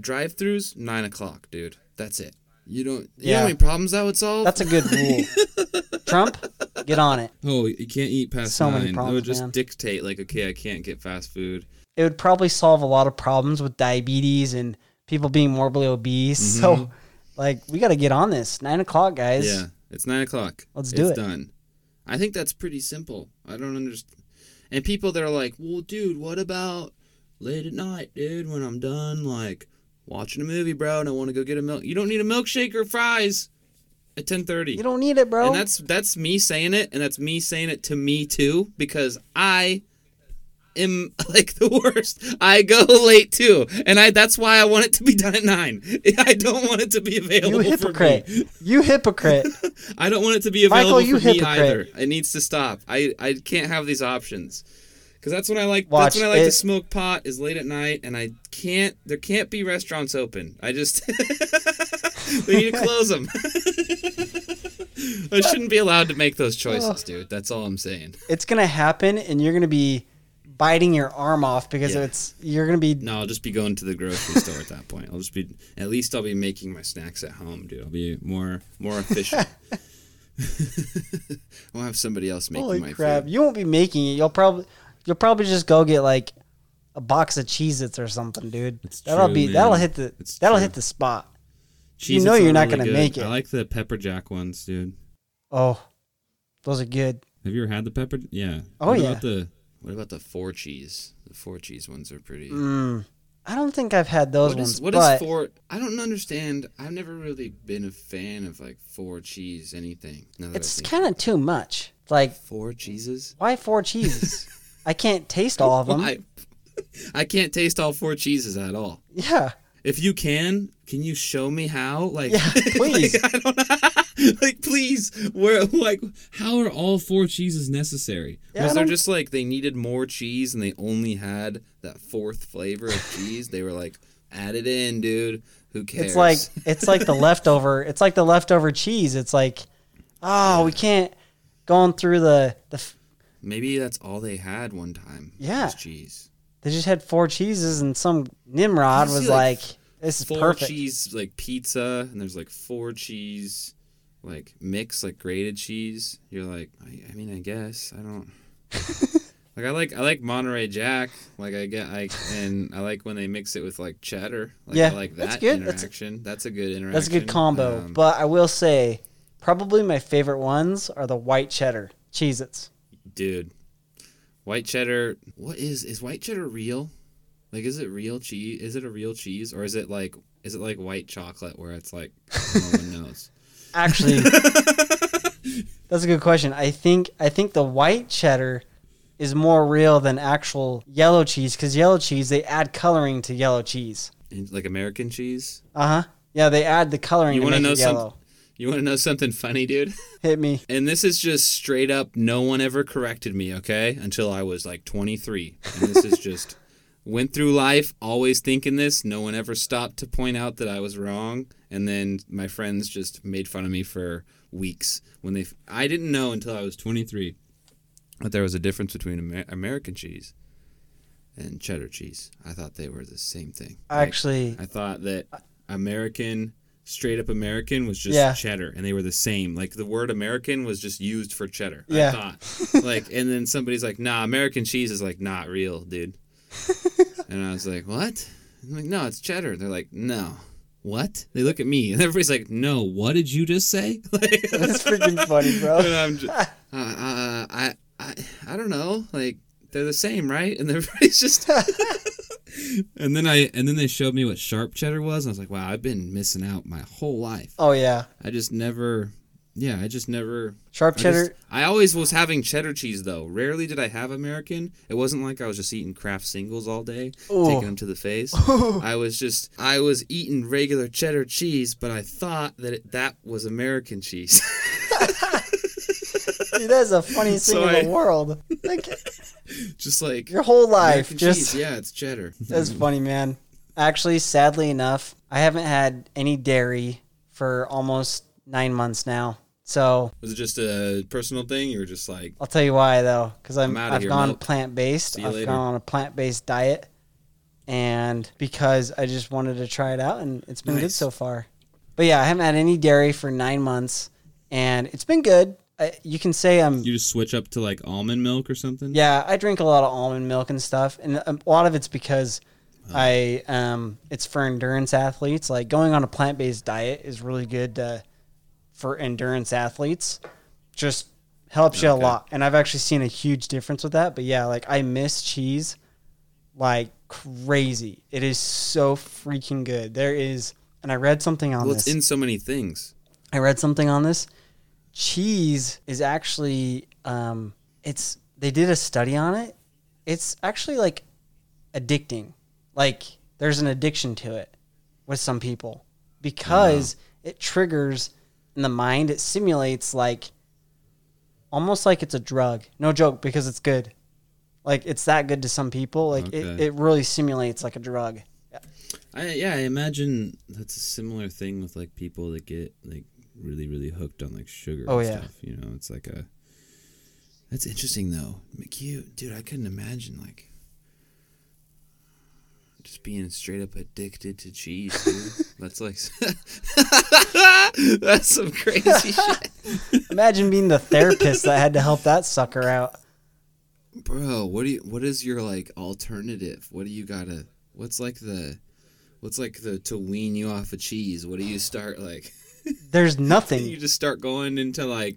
Drive-throughs nine o'clock, dude. That's it. You don't. You know Yeah. how many problems that would solve? That's a good rule. Trump, get on it. oh, you can't eat past So nine. many problems, would just man. dictate like, okay, I can't get fast food. it would probably solve a lot of problems with diabetes and people being morbidly obese. So, like, we got to get on this. Nine o'clock, guys. Mm-hmm. Yeah, it's nine o'clock. Let's do it's it. done. I think that's pretty simple. I don't understand. And people that are like, well, dude, what about late at night, dude, when I'm done, like, watching a movie, bro, and I want to go get a milk. You don't need a milkshake or fries at 1030. You don't need it, bro. And that's that's me saying it, and that's me saying it to me too, because I am like the worst. I go late too, and I that's why I want it to be done at nine. I don't want it to be available you hypocrite. for me. You hypocrite. I don't want it to be Michael, available you for me either. It needs to stop. I I can't have these options Because that's when I like. Watch, that's when I like to smoke pot is late at night, and I can't. There can't be restaurants open. I just. they need to close them. I shouldn't be allowed to make those choices, dude. That's all I'm saying. It's gonna happen, and you're gonna be biting your arm off because Yeah. it's you're gonna be. No, I'll just be going to the grocery store at that point. I'll just be. At least I'll be making my snacks at home, dude. I'll be more more efficient. I'll have somebody else making Holy my crap! food. You won't be making it. You'll probably you'll probably just go get like a box of Cheez-Its or something, dude. It's that'll true, be man. that'll hit the It's that'll true. hit the spot. You Cheez-Its know you're not really gonna good. make it. I like the pepper jack ones, dude. Oh, those are good. Have you ever had the pepper? Yeah. Oh, what yeah. About the, what about the four cheese? The four cheese ones are pretty. Mm, I don't think I've had those What ones, is, what is but four? I don't understand. I've never really been a fan of like four cheese anything. I it's kind of too much. Like, four cheeses. why four cheeses? I can't taste all of them. Why? I can't taste all four cheeses at all. Yeah, If you can, can you show me how? Like, Yeah, please. like, I don't, like, please. Where, like, how are all four cheeses necessary? Yeah, I Was there just like they needed more cheese and they only had that fourth flavor of cheese? they were like, add it in, dude. Who cares? it's like it's like the leftover. It's like the leftover cheese. It's like, oh, we can't going through the the. f- maybe that's all they had one time. Yeah. was cheese. They just had four cheeses, and some Nimrod was like, "This is Four perfect." cheese like pizza, and there's like four cheese like mix like grated cheese. You're like, I, I mean, I guess I don't. Like I like I like Monterey Jack. Like I get I and I like when they mix it with like cheddar. Like Yeah, I like that's that good. That's- interaction. That's, a good interaction. That's a good combo. Um, but I will say, probably my favorite ones are the white cheddar Cheez-Its. dude, white cheddar. What is is white cheddar real? Like is it real cheese? Is it a real cheese or is it like is it like white chocolate where it's like no one knows? Actually, that's a good question. I think I think the white cheddar is more real than actual yellow cheese because yellow cheese they add coloring to yellow cheese. Like American cheese. Uh huh. Yeah, they add the coloring You to wanna make know yellow. You want to know something funny, dude? Hit me. And this is just straight up. No one ever corrected me, okay? Until I was like 23. And this is just went through life always thinking this. No one ever stopped to point out that I was wrong. And then my friends just made fun of me for weeks when they. I didn't know until I was 23 that there was a difference between Amer- American cheese and cheddar cheese. I thought they were the same thing. Actually, I thought that American, straight up American, was just Yeah. cheddar, and they were the same. Like the word American was just used for cheddar. Yeah. I thought. like, and then somebody's like, "Nah, American cheese is like not real, dude." and I was like, "What?" I'm like, "No, it's cheddar." They're like, "No." What? They look at me, and everybody's like, "No, what did you just say?" like, that's freaking funny, and bro. I'm just, uh, uh, I, I, I don't know. Like they're the same, right? And everybody's just. And then I and then they showed me what sharp cheddar was. And I was like, wow, I've been missing out my whole life. Oh yeah, I just never. Yeah, I just never. sharp I, cheddar. just- I always was having cheddar cheese though. Rarely did I have American. It wasn't like I was just eating Kraft singles all day, Ooh. taking them to the face. I was just I was eating regular cheddar cheese, but I thought that it, that was American cheese. Dude, that's the funniest thing So in the world. Like just like your whole life, just cheese. Yeah, it's cheddar. That's funny, man. Actually, sadly enough, I haven't had any dairy for almost nine months now. So Was it just a personal thing? You were just like, I'll tell you why though, because I'm, I'm I've here, gone plant based. I've later. gone on a plant based diet, and because I just wanted to try it out, and it's been good so far. But yeah, I haven't had any dairy for nine months, and it's been good. I, you can say I'm you just switch up to like almond milk or something. Yeah, I drink a lot of almond milk and stuff, and um, a lot of it's because I um, it's for endurance athletes. Like going on a plant based diet is really good to, for endurance athletes. Just helps you a lot, and I've actually seen a huge difference with that. But yeah, like I miss cheese like crazy. It is so freaking good. There is, and I read something on Well, this. it's in so many things. I read something on this. Cheese is actually um it's they did a study on it. It's actually like addicting. Like there's an addiction to it with some people because it triggers in the mind, it simulates like almost like it's a drug. No joke because it's good. Like it's that good to some people. Like it, Okay. it really simulates like a drug. I yeah, I imagine that's a similar thing with like people that get like really really hooked on like sugar. Oh, yeah. stuff, you know, it's like a. That's interesting though, cute dude. I couldn't imagine like just being straight up addicted to cheese. Dude. that's like that's some crazy shit, Imagine being the therapist that had to help that sucker out. bro. What do you? What is your like alternative? What do you gotta? What's like the? What's like the to wean you off of cheese? What do you start like? There's nothing. you just start going into like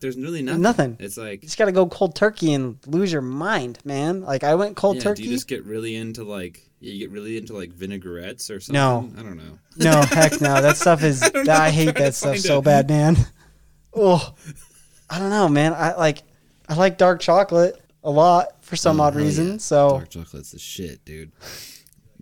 there's really nothing. Nothing. It's like You just gotta go cold turkey and lose your mind, man. Like I went cold yeah, turkey. do you just get really into like you get really into like vinaigrettes or something? No. I don't know. No, heck no. That stuff is. I know. I hate that stuff so a- bad, man. Oh, I don't know, man. I like. I like dark chocolate a lot for some Oh, odd reason. yeah. So, dark chocolate's the shit, dude.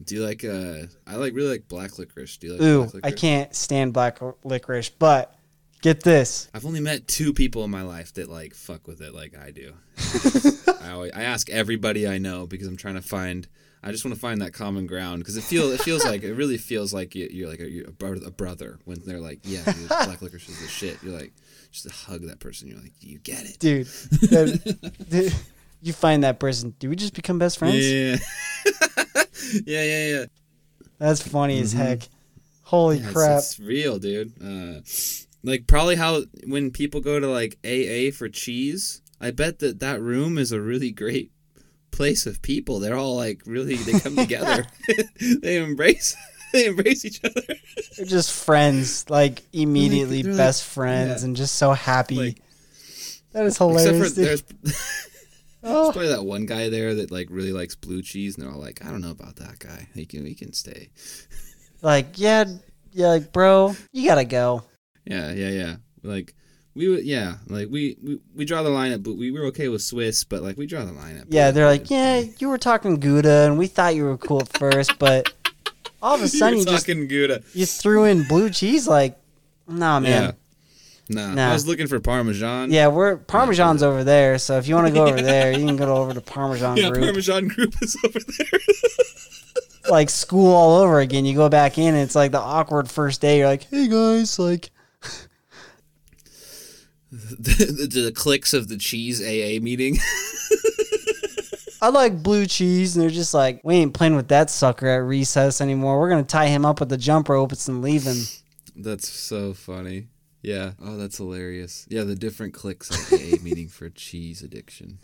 Do you like uh I like really like black licorice. Do you like ooh, black licorice? I can't stand black licorice. But get this. I've only met two people in my life that like fuck with it like I do. I always, I ask everybody I know because I'm trying to find. I just want to find that common ground because it feels it feels like it really feels like you, you're like a, you're a, brother, a brother when they're like yeah dude, black licorice is the shit. You're like just hug that person. You're like you get it. dude. that- dude, you find that person. Do we just become best friends? Yeah. yeah, yeah, yeah. That's funny as heck. Holy Yeah, crap! It's, real, dude. Uh, like probably how when people go to like AA for cheese, I bet that that room is a really great place of people. They're all like really they come together. they embrace they embrace each other. They're just friends, like immediately like- best friends, yeah. and just so happy. Like- that is Except hilarious. for dude. there's, Oh. there's Oh. probably that one guy there that like really likes blue cheese, and they're all like, I don't know about that guy. He can he can stay. like, yeah, yeah, like, bro, you gotta go. Yeah, yeah, yeah. Like we would, yeah, like we, we we draw the line at blue. We were okay with Swiss, but like we draw the line at. Yeah, they're like, yeah, you were talking Gouda, and we thought you were cool at first, but all of a sudden you you just Gouda. you threw in blue cheese. Like, nah, man. Nah, Nah. I was looking for Parmesan. Yeah, we're Parmesan's over there, so if you want to go over there, you can go over to Parmesan Yeah, group. Parmesan group is over there. like school all over again. You go back in, and it's like the awkward first day. You're like, hey guys, like, the, the, the clicks of the cheese AA meeting. I like blue cheese, and they're just like, we ain't playing with that sucker at recess anymore. We're gonna tie him up with the jump ropes and leave him. that's so funny. Yeah. Oh, that's hilarious. Yeah, the different clicks at AA meeting for cheese addiction.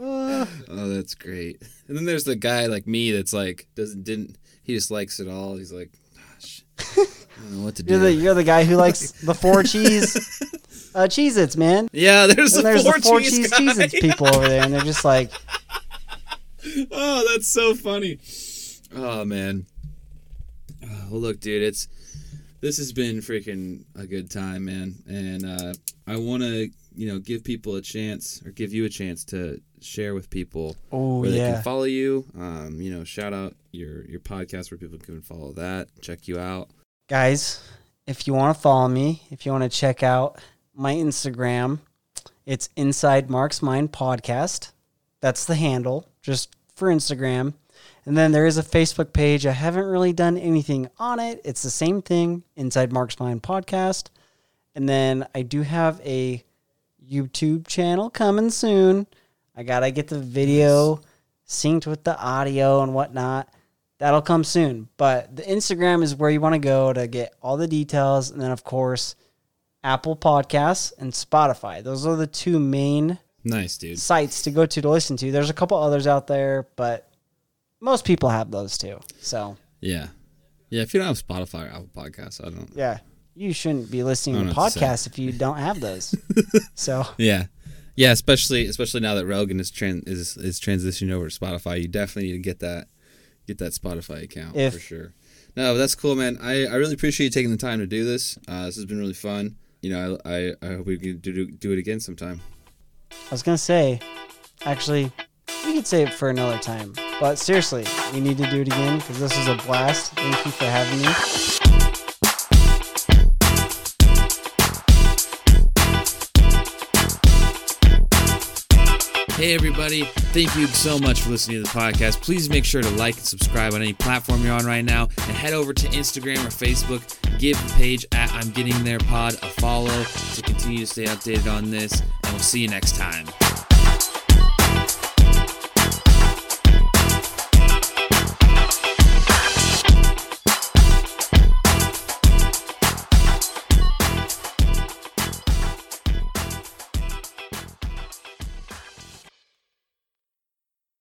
Uh, Oh, that's great. And then there's the guy like me that's like doesn't didn't he just likes it all. He's like, gosh, I don't know what to do. you're the you're the guy who likes the four cheese, uh, Cheez Its, man. yeah, there's the there's four, the four cheese, Cheez Its people over there, and they're just like, Oh, that's so funny. Oh man. Oh, well, look, dude, it's this has been freaking a good time, man, and uh, I want to, you know, give people a chance or give you a chance to share with people oh where they yeah, can follow you. Um, you know, shout out your your podcast where people can follow that, check you out. guys. If you want to follow me, if you want to check out my Instagram, it's Inside Mark's Mind Podcast. That's the handle, just for Instagram. And then there is a Facebook page. I haven't really done anything on it. It's the same thing, Inside Mark's Mind Podcast. And then I do have a YouTube channel coming soon. I gotta get the video synced with the audio and whatnot. That'll come soon. But the Instagram is where you want to go to get all the details. And then, of course, Apple Podcasts and Spotify. Those are the two main Nice, dude. sites to go to to listen to. There's a couple others out there, but most people have those too. So, Yeah, yeah. If you don't have Spotify or Apple Podcasts, I don't. yeah, you shouldn't be listening to what to podcasts if you don't have those. so, Yeah, yeah. Especially especially now that Rogan is tran- is is transitioning over to Spotify, you definitely need to get that get that Spotify account If- for sure. No, that's cool, man. I, I really appreciate you taking the time to do this. Uh, this has been really fun. You know, I I, I hope we can do do it again sometime. I was going to say, actually, we could save it for another time. But seriously, we need to do it again because this was a blast. Thank you for having me. Hey, everybody. Thank you so much for listening to the podcast. Please make sure to like and subscribe on any platform you're on right now and head over to Instagram or Facebook. Give the page at I'm Getting There Pod a follow to continue to stay updated on this. And we'll see you next time.